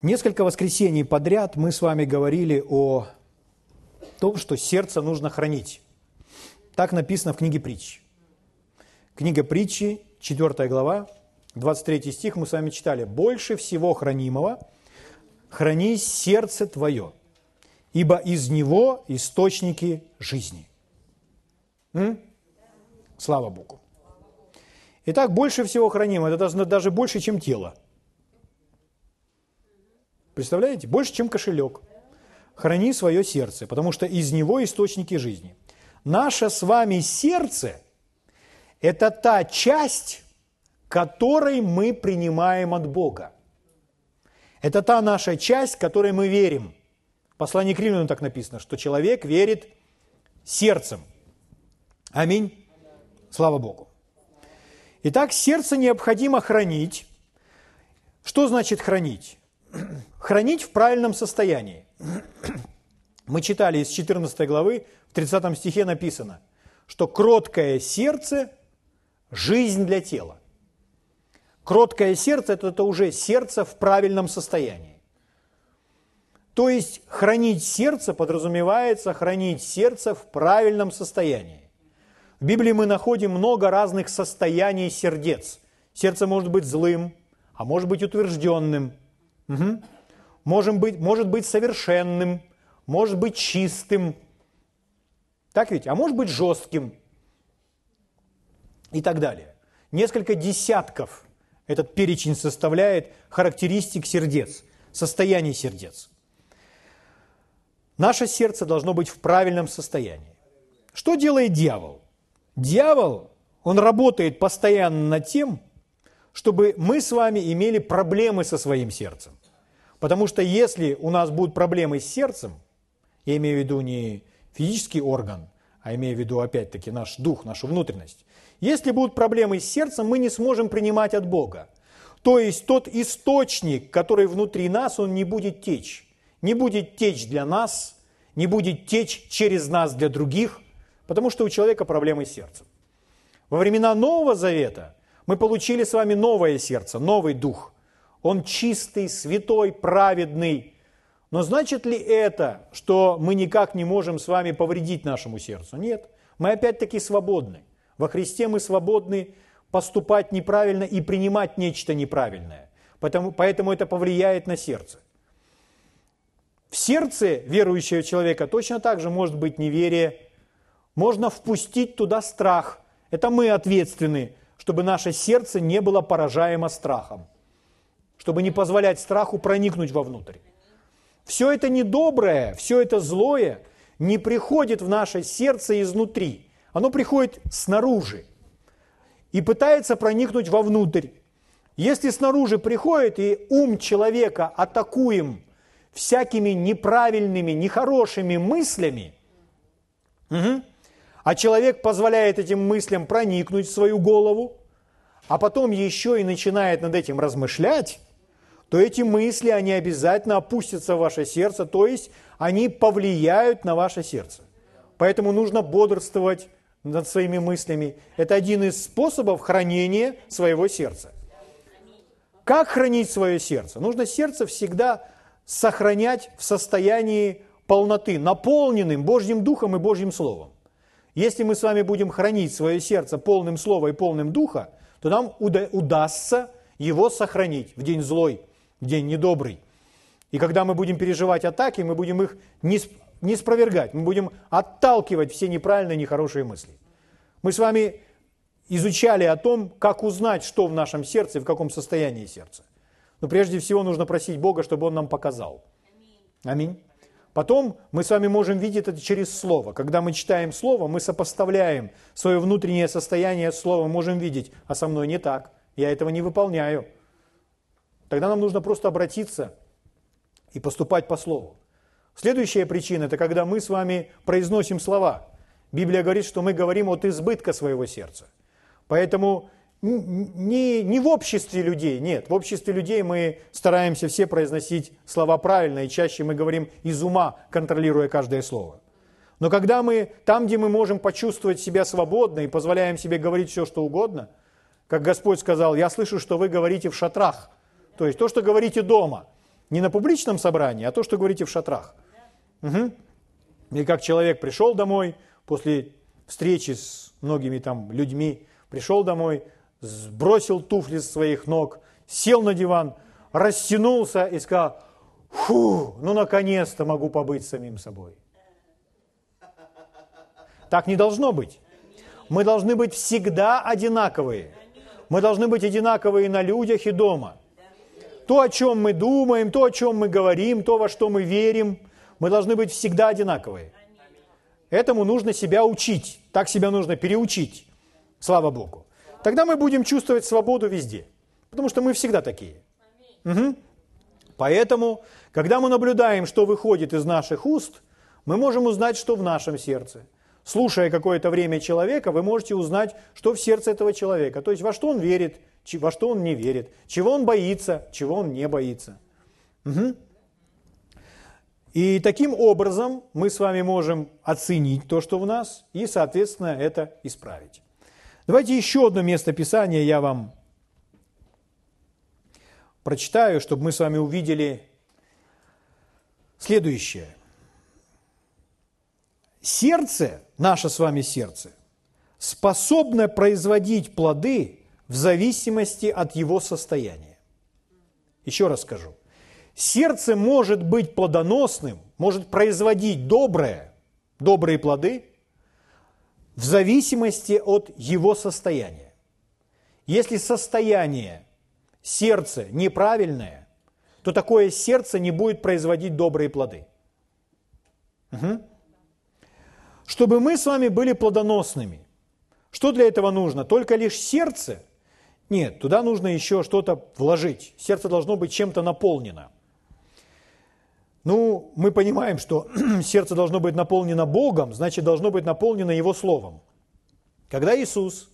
Несколько воскресений подряд мы с вами говорили о том, что сердце нужно хранить. Так написано в книге притч. Книга притчи, 4 глава, 23 стих мы с вами читали. «Больше всего хранимого храни сердце твое, ибо из него источники жизни». М? Слава Богу. Итак, больше всего хранимого, это даже больше, чем тело – Представляете? Больше, чем кошелек. Храни свое сердце, потому что из него источники жизни. Наше с вами сердце – это та часть, которой мы принимаем от Бога. Это та наша часть, которой мы верим. В послании к Римлянам так написано, что человек верит сердцем. Аминь. Слава Богу. Итак, сердце необходимо хранить. Что значит хранить? хранить в правильном состоянии. Мы читали из 14 главы, в 30 стихе написано, что кроткое сердце – жизнь для тела. Кроткое сердце – это, это уже сердце в правильном состоянии. То есть хранить сердце подразумевается хранить сердце в правильном состоянии. В Библии мы находим много разных состояний сердец. Сердце может быть злым, а может быть утвержденным. Угу может быть, может быть совершенным, может быть чистым, так ведь? А может быть жестким и так далее. Несколько десятков этот перечень составляет характеристик сердец, состояний сердец. Наше сердце должно быть в правильном состоянии. Что делает дьявол? Дьявол, он работает постоянно над тем, чтобы мы с вами имели проблемы со своим сердцем. Потому что если у нас будут проблемы с сердцем, я имею в виду не физический орган, а имею в виду опять-таки наш дух, нашу внутренность, если будут проблемы с сердцем, мы не сможем принимать от Бога. То есть тот источник, который внутри нас, он не будет течь. Не будет течь для нас, не будет течь через нас для других, потому что у человека проблемы с сердцем. Во времена Нового Завета мы получили с вами новое сердце, новый дух – он чистый, святой, праведный. Но значит ли это, что мы никак не можем с вами повредить нашему сердцу? Нет. Мы опять-таки свободны. Во Христе мы свободны поступать неправильно и принимать нечто неправильное. Поэтому, поэтому это повлияет на сердце. В сердце верующего человека точно так же может быть неверие. Можно впустить туда страх. Это мы ответственны, чтобы наше сердце не было поражаемо страхом чтобы не позволять страху проникнуть вовнутрь. Все это недоброе, все это злое не приходит в наше сердце изнутри. Оно приходит снаружи и пытается проникнуть вовнутрь. Если снаружи приходит и ум человека атакуем всякими неправильными, нехорошими мыслями, угу, а человек позволяет этим мыслям проникнуть в свою голову, а потом еще и начинает над этим размышлять, то эти мысли, они обязательно опустятся в ваше сердце, то есть они повлияют на ваше сердце. Поэтому нужно бодрствовать над своими мыслями. Это один из способов хранения своего сердца. Как хранить свое сердце? Нужно сердце всегда сохранять в состоянии полноты, наполненным Божьим Духом и Божьим Словом. Если мы с вами будем хранить свое сердце полным Слова и полным Духа, то нам удастся его сохранить в день злой, день недобрый. И когда мы будем переживать атаки, мы будем их не, не спровергать, мы будем отталкивать все неправильные, нехорошие мысли. Мы с вами изучали о том, как узнать, что в нашем сердце и в каком состоянии сердце. Но прежде всего нужно просить Бога, чтобы Он нам показал. Аминь. Потом мы с вами можем видеть это через Слово. Когда мы читаем Слово, мы сопоставляем свое внутреннее состояние с Словом, можем видеть, а со мной не так, я этого не выполняю. Тогда нам нужно просто обратиться и поступать по слову. Следующая причина – это когда мы с вами произносим слова. Библия говорит, что мы говорим от избытка своего сердца. Поэтому не, не в обществе людей, нет, в обществе людей мы стараемся все произносить слова правильно, и чаще мы говорим из ума, контролируя каждое слово. Но когда мы там, где мы можем почувствовать себя свободно и позволяем себе говорить все, что угодно, как Господь сказал, я слышу, что вы говорите в шатрах, то есть то, что говорите дома. Не на публичном собрании, а то, что говорите в шатрах. Угу. И как человек пришел домой после встречи с многими там людьми, пришел домой, сбросил туфли с своих ног, сел на диван, растянулся и сказал, фу, ну наконец-то могу побыть самим собой. Так не должно быть. Мы должны быть всегда одинаковые. Мы должны быть одинаковые на людях и дома. То, о чем мы думаем, то, о чем мы говорим, то, во что мы верим, мы должны быть всегда одинаковые. Этому нужно себя учить. Так себя нужно переучить. Слава Богу. Тогда мы будем чувствовать свободу везде. Потому что мы всегда такие. Угу. Поэтому, когда мы наблюдаем, что выходит из наших уст, мы можем узнать, что в нашем сердце. Слушая какое-то время человека, вы можете узнать, что в сердце этого человека. То есть, во что он верит, во что он не верит, чего он боится, чего он не боится. Угу. И таким образом мы с вами можем оценить то, что в нас, и, соответственно, это исправить. Давайте еще одно место Писания я вам прочитаю, чтобы мы с вами увидели следующее. Сердце, наше с вами сердце, способно производить плоды в зависимости от его состояния. Еще раз скажу. Сердце может быть плодоносным, может производить доброе, добрые плоды в зависимости от его состояния. Если состояние сердца неправильное, то такое сердце не будет производить добрые плоды. Угу. Чтобы мы с вами были плодоносными, что для этого нужно? Только лишь сердце? Нет, туда нужно еще что-то вложить. Сердце должно быть чем-то наполнено – ну, мы понимаем, что сердце должно быть наполнено Богом, значит, должно быть наполнено Его Словом. Когда Иисус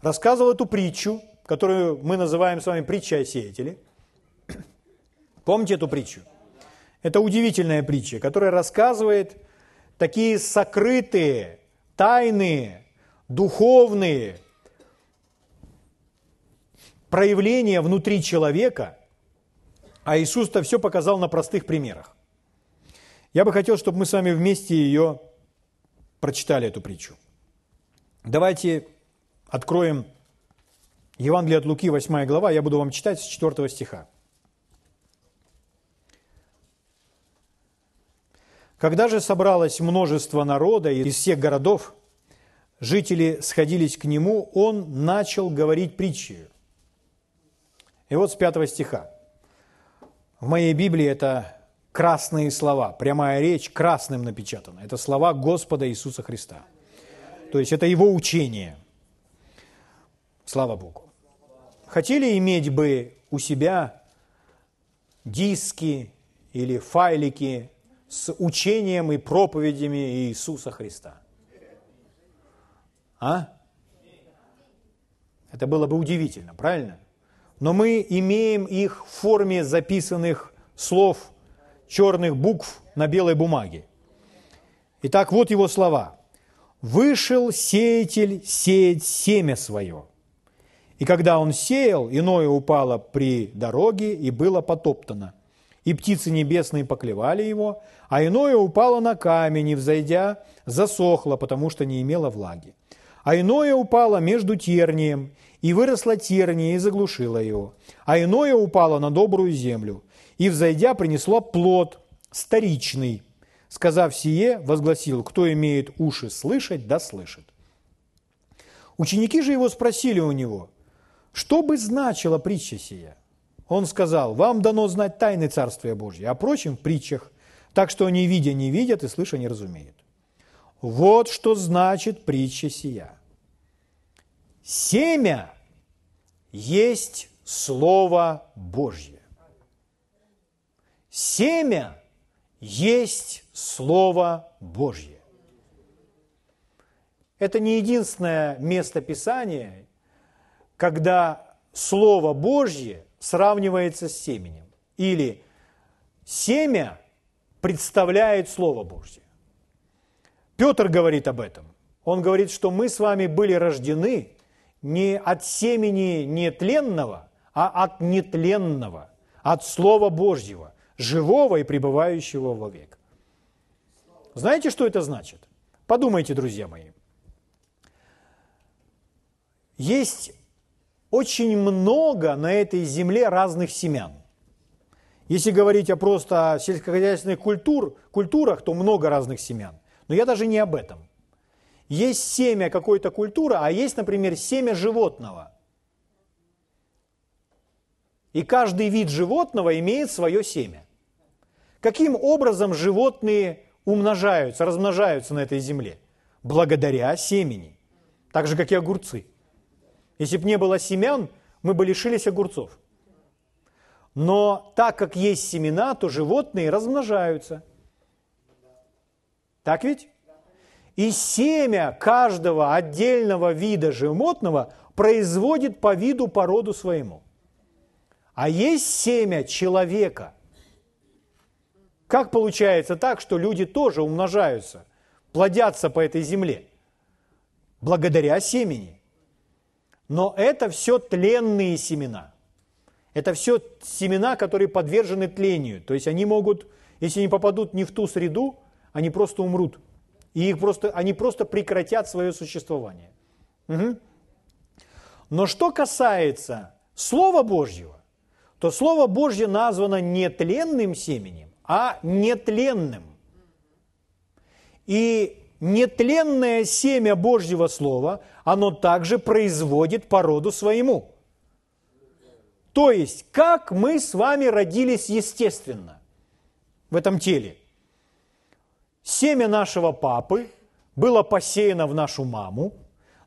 рассказывал эту притчу, которую мы называем с вами притчей о сеятеле, помните эту притчу? Это удивительная притча, которая рассказывает такие сокрытые, тайные, духовные проявления внутри человека, а Иисус-то все показал на простых примерах. Я бы хотел, чтобы мы с вами вместе ее прочитали, эту притчу. Давайте откроем Евангелие от Луки, 8 глава, я буду вам читать с 4 стиха. Когда же собралось множество народа из всех городов, жители сходились к нему, он начал говорить притчи. И вот с 5 стиха. В моей Библии это красные слова. Прямая речь красным напечатана. Это слова Господа Иисуса Христа. То есть это Его учение. Слава Богу. Хотели иметь бы у себя диски или файлики с учением и проповедями Иисуса Христа? А? Это было бы удивительно, правильно? Но мы имеем их в форме записанных слов черных букв на белой бумаге. Итак, вот его слова. «Вышел сеятель сеять семя свое. И когда он сеял, иное упало при дороге и было потоптано. И птицы небесные поклевали его, а иное упало на камень и, взойдя, засохло, потому что не имело влаги. А иное упало между тернием, и выросла терния и заглушила его. А иное упало на добрую землю, и, взойдя, принесла плод старичный. Сказав сие, возгласил, кто имеет уши слышать, да слышит. Ученики же его спросили у него, что бы значила притча сия? Он сказал, вам дано знать тайны Царствия Божьего, а прочим в притчах, так что они видя не видят и слыша не разумеют. Вот что значит притча сия. Семя есть Слово Божье. Семя есть Слово Божье. Это не единственное место Писания, когда Слово Божье сравнивается с семенем. Или семя представляет Слово Божье. Петр говорит об этом. Он говорит, что мы с вами были рождены не от семени нетленного, а от нетленного, от Слова Божьего – живого и пребывающего вовек. Знаете, что это значит? Подумайте, друзья мои. Есть очень много на этой земле разных семян. Если говорить о просто сельскохозяйственных культур, культурах, то много разных семян. Но я даже не об этом. Есть семя какой-то культуры, а есть, например, семя животного. И каждый вид животного имеет свое семя. Каким образом животные умножаются, размножаются на этой земле? Благодаря семени. Так же, как и огурцы. Если бы не было семян, мы бы лишились огурцов. Но так как есть семена, то животные размножаются. Так ведь? И семя каждого отдельного вида животного производит по виду породу своему. А есть семя человека. Как получается так, что люди тоже умножаются, плодятся по этой земле? Благодаря семени. Но это все тленные семена. Это все семена, которые подвержены тлению. То есть они могут, если не попадут не в ту среду, они просто умрут. И их просто, они просто прекратят свое существование. Угу. Но что касается Слова Божьего, то Слово Божье названо не тленным семенем, а нетленным. И нетленное семя Божьего Слова, оно также производит породу своему. То есть, как мы с вами родились естественно в этом теле. Семя нашего папы было посеяно в нашу маму.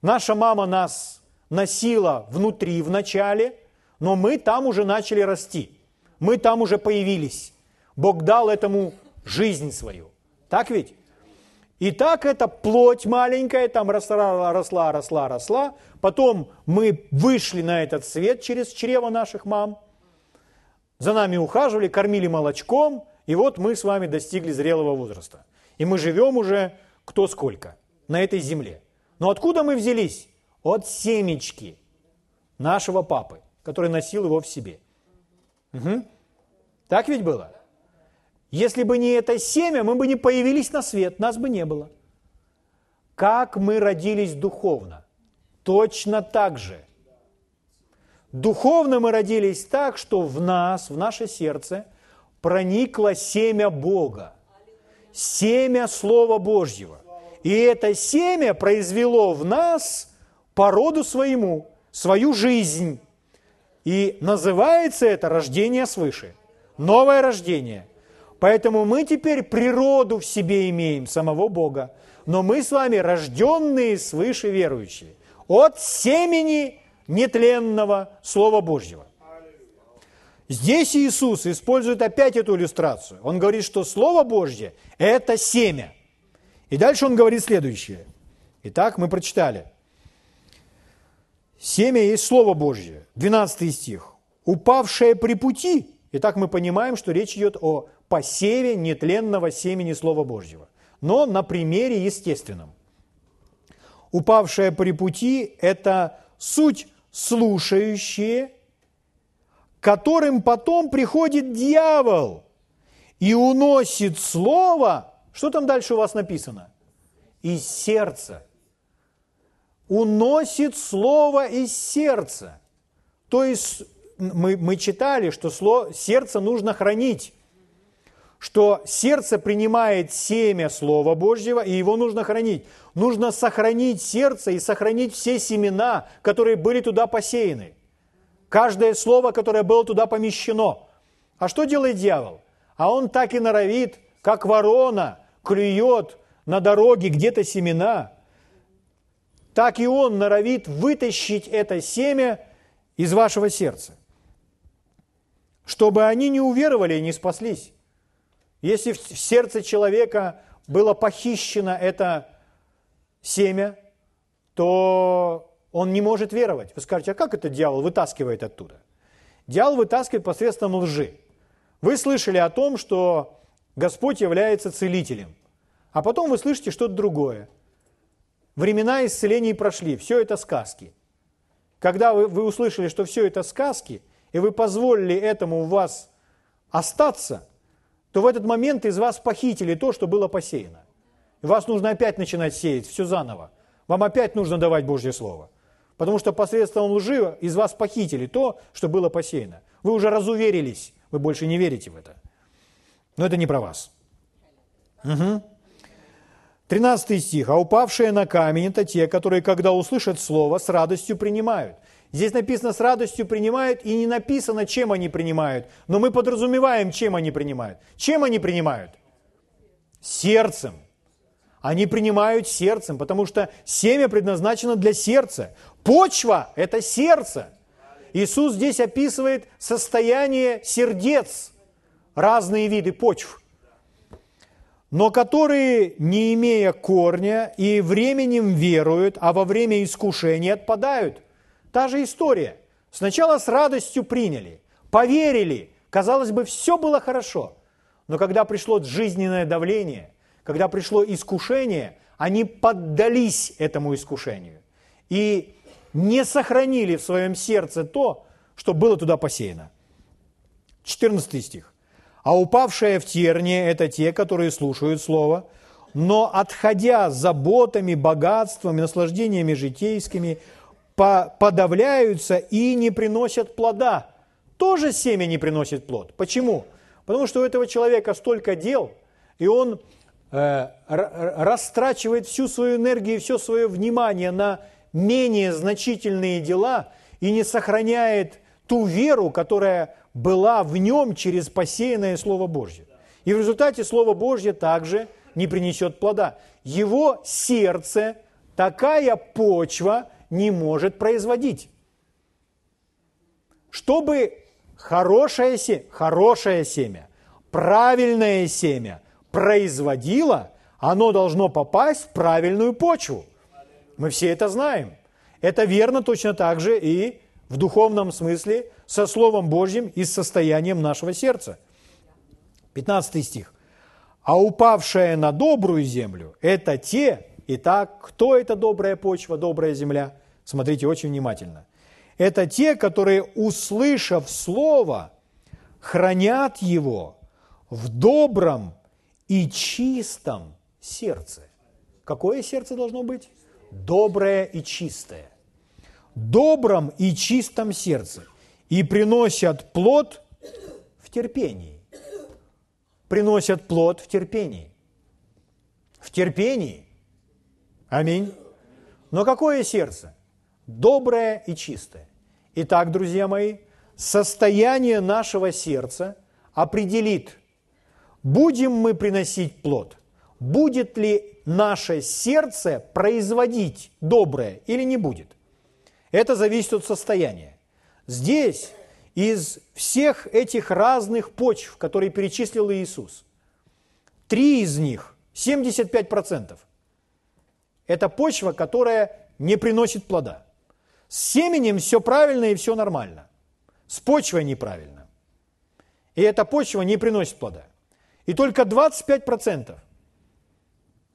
Наша мама нас носила внутри в начале, но мы там уже начали расти. Мы там уже появились. Бог дал этому жизнь свою. Так ведь? И так эта плоть маленькая там росла, росла, росла, росла. Потом мы вышли на этот свет через чрево наших мам. За нами ухаживали, кормили молочком. И вот мы с вами достигли зрелого возраста. И мы живем уже кто сколько на этой земле. Но откуда мы взялись? От семечки нашего папы, который носил его в себе. Угу. Так ведь было? Если бы не это семя, мы бы не появились на свет, нас бы не было. Как мы родились духовно? Точно так же. Духовно мы родились так, что в нас, в наше сердце проникло семя Бога, семя Слова Божьего. И это семя произвело в нас породу своему, свою жизнь. И называется это рождение свыше, новое рождение – Поэтому мы теперь природу в себе имеем, самого Бога. Но мы с вами рожденные свыше верующие. От семени нетленного Слова Божьего. Здесь Иисус использует опять эту иллюстрацию. Он говорит, что Слово Божье – это семя. И дальше он говорит следующее. Итак, мы прочитали. Семя есть Слово Божье. 12 стих. «Упавшее при пути». Итак, мы понимаем, что речь идет о посеве нетленного семени Слова Божьего, но на примере естественном. Упавшая при пути – это суть слушающие, которым потом приходит дьявол и уносит слово. Что там дальше у вас написано? Из сердца. Уносит слово из сердца. То есть мы, мы читали, что слово, сердце нужно хранить что сердце принимает семя Слова Божьего, и его нужно хранить. Нужно сохранить сердце и сохранить все семена, которые были туда посеяны. Каждое слово, которое было туда помещено. А что делает дьявол? А он так и норовит, как ворона, клюет на дороге где-то семена. Так и он норовит вытащить это семя из вашего сердца, чтобы они не уверовали и не спаслись. Если в сердце человека было похищено это семя, то он не может веровать. Вы скажете, а как это дьявол вытаскивает оттуда? Дьявол вытаскивает посредством лжи. Вы слышали о том, что Господь является целителем, а потом вы слышите что-то другое. Времена исцелений прошли, все это сказки. Когда вы, вы услышали, что все это сказки, и вы позволили этому у вас остаться – то в этот момент из вас похитили то, что было посеяно. И вас нужно опять начинать сеять, все заново. Вам опять нужно давать Божье Слово. Потому что посредством лжи из вас похитили то, что было посеяно. Вы уже разуверились, вы больше не верите в это. Но это не про вас. Угу. 13 стих. «А упавшие на камень – это те, которые, когда услышат слово, с радостью принимают». Здесь написано «с радостью принимают» и не написано, чем они принимают. Но мы подразумеваем, чем они принимают. Чем они принимают? Сердцем. Они принимают сердцем, потому что семя предназначено для сердца. Почва – это сердце. Иисус здесь описывает состояние сердец, разные виды почв, но которые, не имея корня и временем веруют, а во время искушения отпадают. Та же история. Сначала с радостью приняли, поверили, казалось бы, все было хорошо. Но когда пришло жизненное давление, когда пришло искушение, они поддались этому искушению и не сохранили в своем сердце то, что было туда посеяно. 14 стих. «А упавшие в тернии – это те, которые слушают Слово, но, отходя заботами, богатствами, наслаждениями житейскими, подавляются и не приносят плода». Тоже семя не приносит плод. Почему? Потому что у этого человека столько дел, и он Э, растрачивает всю свою энергию все свое внимание на менее значительные дела и не сохраняет ту веру, которая была в нем через посеянное Слово Божье. И в результате Слово Божье также не принесет плода. Его сердце такая почва не может производить. Чтобы хорошее, семя, хорошее семя, правильное семя производило, оно должно попасть в правильную почву. Мы все это знаем. Это верно точно так же и в духовном смысле со Словом Божьим и с состоянием нашего сердца. 15 стих. «А упавшая на добрую землю – это те, итак, кто это добрая почва, добрая земля? Смотрите очень внимательно. Это те, которые, услышав Слово, хранят его в добром и чистом сердце. Какое сердце должно быть? Доброе и чистое. Добром и чистом сердце. И приносят плод в терпении. Приносят плод в терпении. В терпении. Аминь. Но какое сердце? Доброе и чистое. Итак, друзья мои, состояние нашего сердца определит – будем мы приносить плод? Будет ли наше сердце производить доброе или не будет? Это зависит от состояния. Здесь из всех этих разных почв, которые перечислил Иисус, три из них, 75%, это почва, которая не приносит плода. С семенем все правильно и все нормально. С почвой неправильно. И эта почва не приносит плода. И только 25%.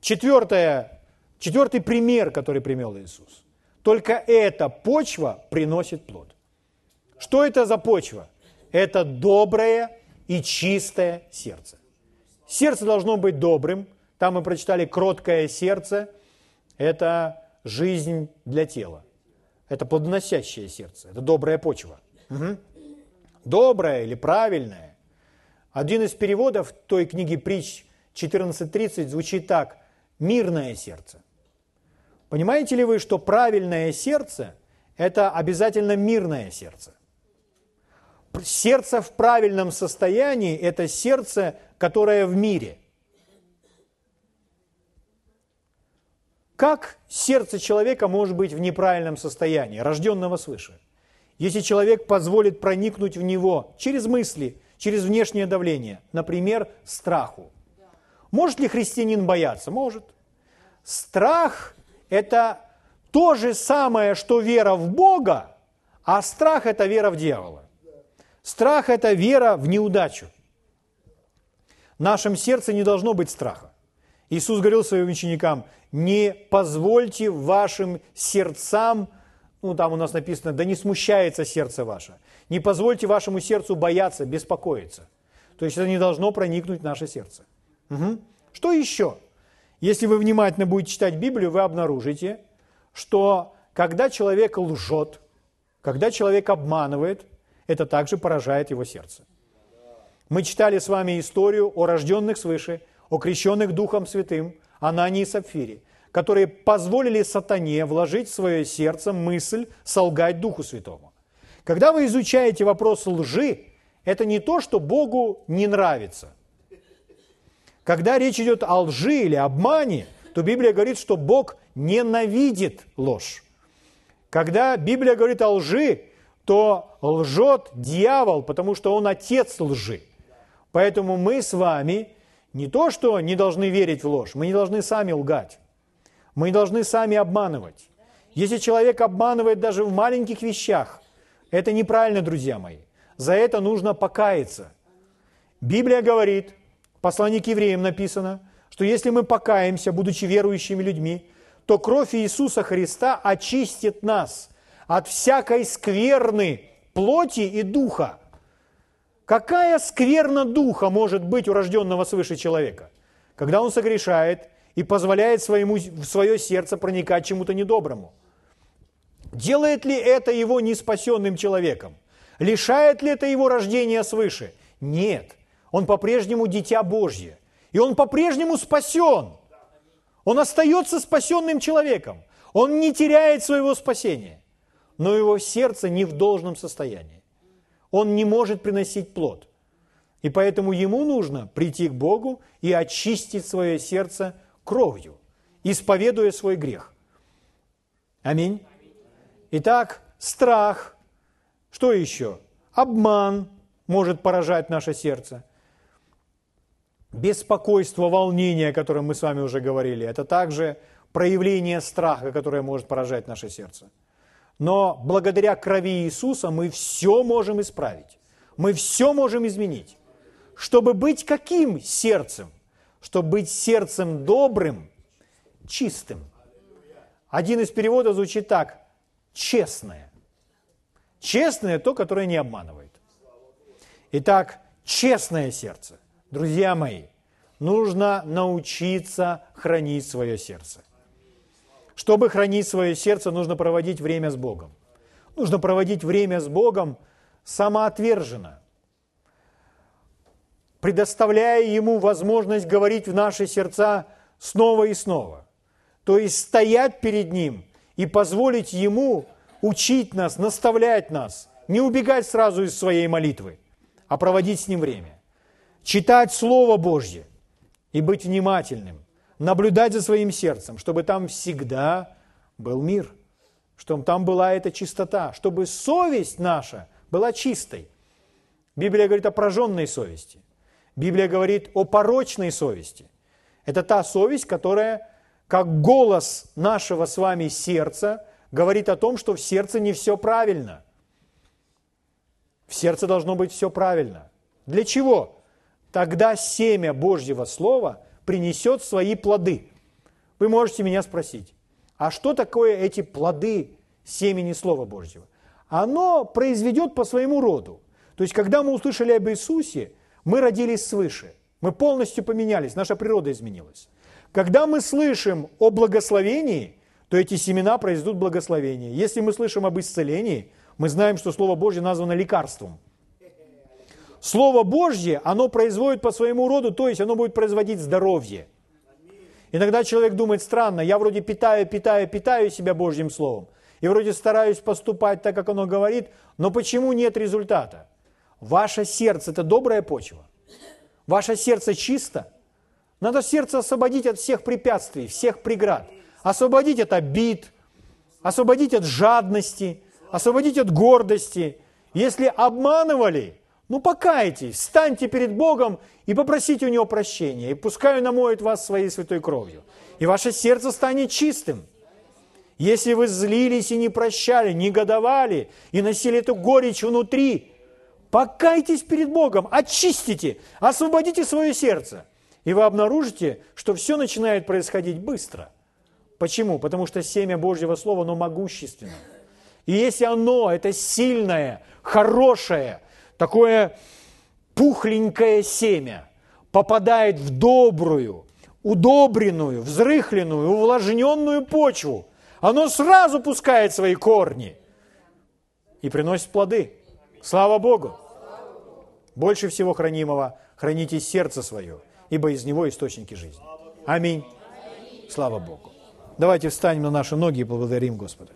Четвертое, четвертый пример, который примел Иисус. Только эта почва приносит плод. Что это за почва? Это доброе и чистое сердце. Сердце должно быть добрым. Там мы прочитали кроткое сердце. Это жизнь для тела. Это плодоносящее сердце. Это добрая почва. Угу. Доброе или правильное один из переводов той книги притч 14.30 звучит так «мирное сердце». Понимаете ли вы, что правильное сердце – это обязательно мирное сердце? Сердце в правильном состоянии – это сердце, которое в мире. Как сердце человека может быть в неправильном состоянии, рожденного свыше? Если человек позволит проникнуть в него через мысли – через внешнее давление, например, страху. Может ли христианин бояться? Может. Страх – это то же самое, что вера в Бога, а страх – это вера в дьявола. Страх – это вера в неудачу. В нашем сердце не должно быть страха. Иисус говорил своим ученикам, не позвольте вашим сердцам, ну там у нас написано, да не смущается сердце ваше. Не позвольте вашему сердцу бояться, беспокоиться. То есть это не должно проникнуть в наше сердце. Угу. Что еще? Если вы внимательно будете читать Библию, вы обнаружите, что когда человек лжет, когда человек обманывает, это также поражает его сердце. Мы читали с вами историю о рожденных свыше, о крещенных Духом Святым, Анании и Сапфире, которые позволили сатане вложить в свое сердце мысль солгать Духу Святому. Когда вы изучаете вопрос лжи, это не то, что Богу не нравится. Когда речь идет о лжи или обмане, то Библия говорит, что Бог ненавидит ложь. Когда Библия говорит о лжи, то лжет дьявол, потому что он отец лжи. Поэтому мы с вами не то, что не должны верить в ложь, мы не должны сами лгать. Мы не должны сами обманывать. Если человек обманывает даже в маленьких вещах, это неправильно, друзья мои. За это нужно покаяться. Библия говорит, в послании к евреям написано, что если мы покаемся, будучи верующими людьми, то кровь Иисуса Христа очистит нас от всякой скверны плоти и духа. Какая скверна духа может быть у рожденного свыше человека? Когда он согрешает и позволяет своему, в свое сердце проникать чему-то недоброму. Делает ли это его неспасенным человеком? Лишает ли это его рождения свыше? Нет. Он по-прежнему дитя Божье. И он по-прежнему спасен. Он остается спасенным человеком. Он не теряет своего спасения. Но его сердце не в должном состоянии он не может приносить плод. И поэтому ему нужно прийти к Богу и очистить свое сердце кровью, исповедуя свой грех. Аминь. Итак, страх. Что еще? Обман может поражать наше сердце. Беспокойство, волнение, о котором мы с вами уже говорили, это также проявление страха, которое может поражать наше сердце. Но благодаря крови Иисуса мы все можем исправить. Мы все можем изменить. Чтобы быть каким сердцем? Чтобы быть сердцем добрым, чистым. Один из переводов звучит так. Честное. Честное – то, которое не обманывает. Итак, честное сердце. Друзья мои, нужно научиться хранить свое сердце. Чтобы хранить свое сердце, нужно проводить время с Богом. Нужно проводить время с Богом самоотверженно, предоставляя Ему возможность говорить в наши сердца снова и снова. То есть стоять перед Ним и позволить Ему учить нас, наставлять нас, не убегать сразу из своей молитвы, а проводить с Ним время. Читать Слово Божье и быть внимательным, наблюдать за своим сердцем, чтобы там всегда был мир, чтобы там была эта чистота, чтобы совесть наша была чистой. Библия говорит о прожженной совести. Библия говорит о порочной совести. Это та совесть, которая, как голос нашего с вами сердца, говорит о том, что в сердце не все правильно. В сердце должно быть все правильно. Для чего? Тогда семя Божьего Слова – принесет свои плоды. Вы можете меня спросить, а что такое эти плоды семени Слова Божьего? Оно произведет по своему роду. То есть, когда мы услышали об Иисусе, мы родились свыше. Мы полностью поменялись, наша природа изменилась. Когда мы слышим о благословении, то эти семена произведут благословение. Если мы слышим об исцелении, мы знаем, что Слово Божье названо лекарством. Слово Божье, оно производит по своему роду, то есть оно будет производить здоровье. Иногда человек думает, странно, я вроде питаю, питаю, питаю себя Божьим Словом, и вроде стараюсь поступать так, как оно говорит, но почему нет результата? Ваше сердце – это добрая почва. Ваше сердце чисто. Надо сердце освободить от всех препятствий, всех преград. Освободить от обид, освободить от жадности, освободить от гордости. Если обманывали, ну покайтесь, встаньте перед Богом и попросите у Него прощения, и пускай Он намоет вас своей святой кровью, и ваше сердце станет чистым. Если вы злились и не прощали, негодовали и носили эту горечь внутри, покайтесь перед Богом, очистите, освободите свое сердце, и вы обнаружите, что все начинает происходить быстро. Почему? Потому что семя Божьего Слова, оно могущественно. И если оно, это сильное, хорошее, такое пухленькое семя попадает в добрую, удобренную, взрыхленную, увлажненную почву, оно сразу пускает свои корни и приносит плоды. Слава Богу! Больше всего хранимого храните сердце свое, ибо из него источники жизни. Аминь. Слава Богу. Давайте встанем на наши ноги и благодарим Господа.